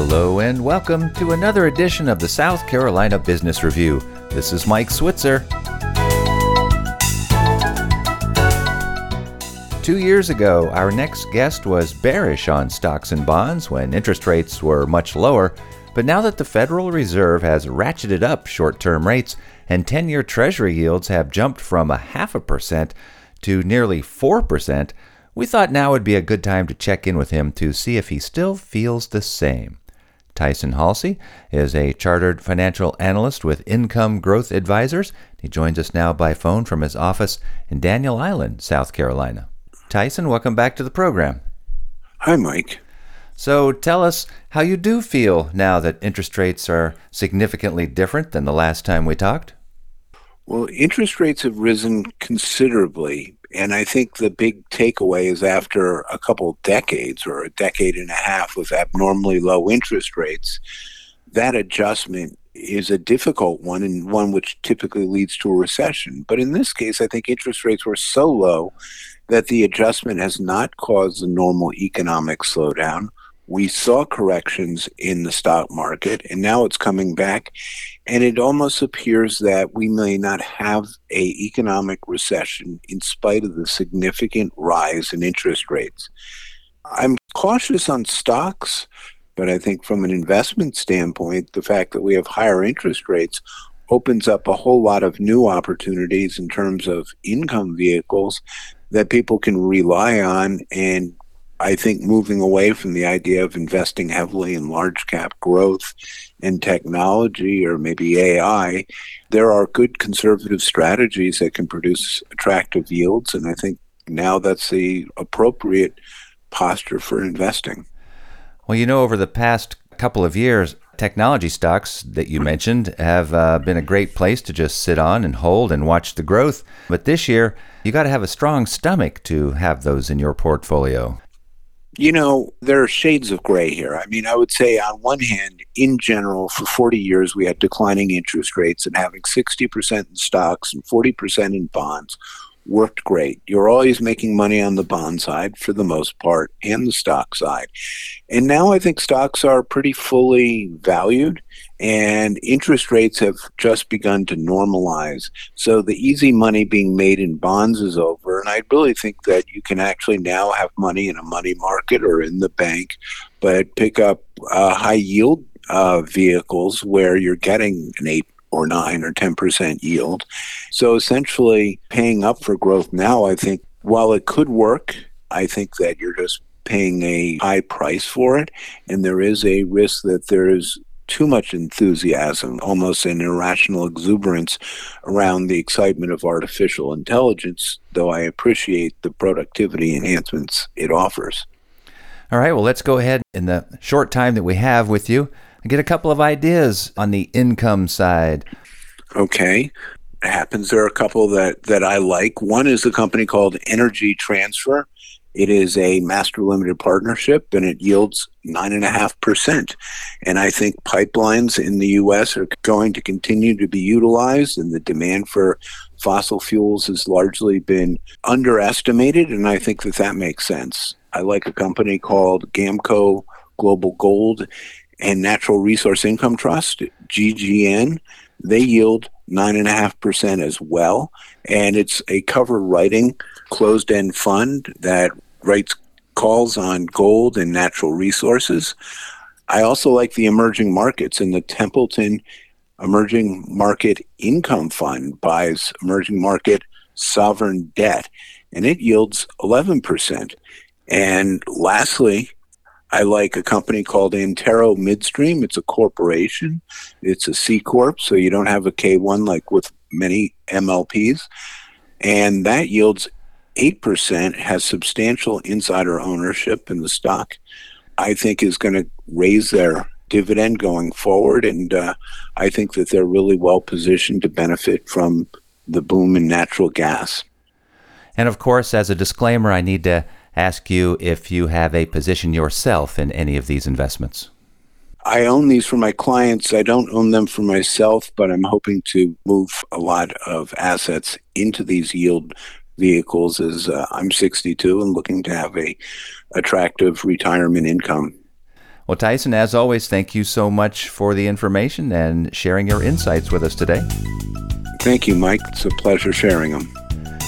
Hello and welcome to another edition of the South Carolina Business Review. This is Mike Switzer. Two years ago, our next guest was bearish on stocks and bonds when interest rates were much lower. But now that the Federal Reserve has ratcheted up short term rates and 10 year Treasury yields have jumped from a half a percent to nearly 4%, we thought now would be a good time to check in with him to see if he still feels the same. Tyson Halsey is a chartered financial analyst with Income Growth Advisors. He joins us now by phone from his office in Daniel Island, South Carolina. Tyson, welcome back to the program. Hi, Mike. So tell us how you do feel now that interest rates are significantly different than the last time we talked. Well, interest rates have risen considerably and I think the big takeaway is after a couple decades or a decade and a half of abnormally low interest rates, that adjustment is a difficult one and one which typically leads to a recession. But in this case, I think interest rates were so low that the adjustment has not caused the normal economic slowdown we saw corrections in the stock market and now it's coming back and it almost appears that we may not have a economic recession in spite of the significant rise in interest rates. I'm cautious on stocks but i think from an investment standpoint the fact that we have higher interest rates opens up a whole lot of new opportunities in terms of income vehicles that people can rely on and I think moving away from the idea of investing heavily in large cap growth and technology or maybe AI, there are good conservative strategies that can produce attractive yields. And I think now that's the appropriate posture for investing. Well, you know, over the past couple of years, technology stocks that you mentioned have uh, been a great place to just sit on and hold and watch the growth. But this year, you got to have a strong stomach to have those in your portfolio. You know, there are shades of gray here. I mean, I would say, on one hand, in general, for 40 years, we had declining interest rates and having 60% in stocks and 40% in bonds worked great. You're always making money on the bond side for the most part and the stock side. And now I think stocks are pretty fully valued and interest rates have just begun to normalize. So the easy money being made in bonds is over. And I really think that you can actually now have money in a money market or in the bank, but pick up uh, high yield uh, vehicles where you're getting an 8 or 9 or 10% yield. So essentially, paying up for growth now, I think, while it could work, I think that you're just paying a high price for it. And there is a risk that there is too much enthusiasm, almost an irrational exuberance around the excitement of artificial intelligence, though I appreciate the productivity enhancements it offers. All right, well, let's go ahead in the short time that we have with you and get a couple of ideas on the income side. Okay. It happens there are a couple that, that I like. One is a company called Energy Transfer. It is a master limited partnership and it yields 9.5%. And I think pipelines in the U.S. are going to continue to be utilized, and the demand for fossil fuels has largely been underestimated. And I think that that makes sense. I like a company called Gamco Global Gold and Natural Resource Income Trust, GGN, they yield 9.5% as well. And it's a cover writing closed end fund that writes calls on gold and natural resources. I also like the emerging markets and the Templeton Emerging Market Income Fund buys emerging market sovereign debt and it yields 11%. And lastly, I like a company called Antero Midstream. It's a corporation. It's a C corp, so you don't have a K1 like with many MLPs, and that yields eight percent. Has substantial insider ownership in the stock. I think is going to raise their dividend going forward, and uh, I think that they're really well positioned to benefit from the boom in natural gas. And of course, as a disclaimer, I need to ask you if you have a position yourself in any of these investments. I own these for my clients. I don't own them for myself, but I'm hoping to move a lot of assets into these yield vehicles as uh, I'm 62 and looking to have a attractive retirement income. Well, Tyson, as always, thank you so much for the information and sharing your insights with us today. Thank you, Mike. It's a pleasure sharing them.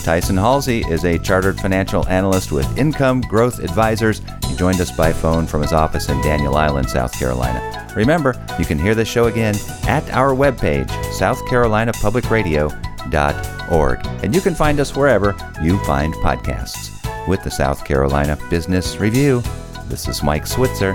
Tyson Halsey is a chartered financial analyst with Income Growth Advisors. He joined us by phone from his office in Daniel Island, South Carolina. Remember, you can hear the show again at our webpage, southcarolinapublicradio.org. And you can find us wherever you find podcasts. With the South Carolina Business Review, this is Mike Switzer.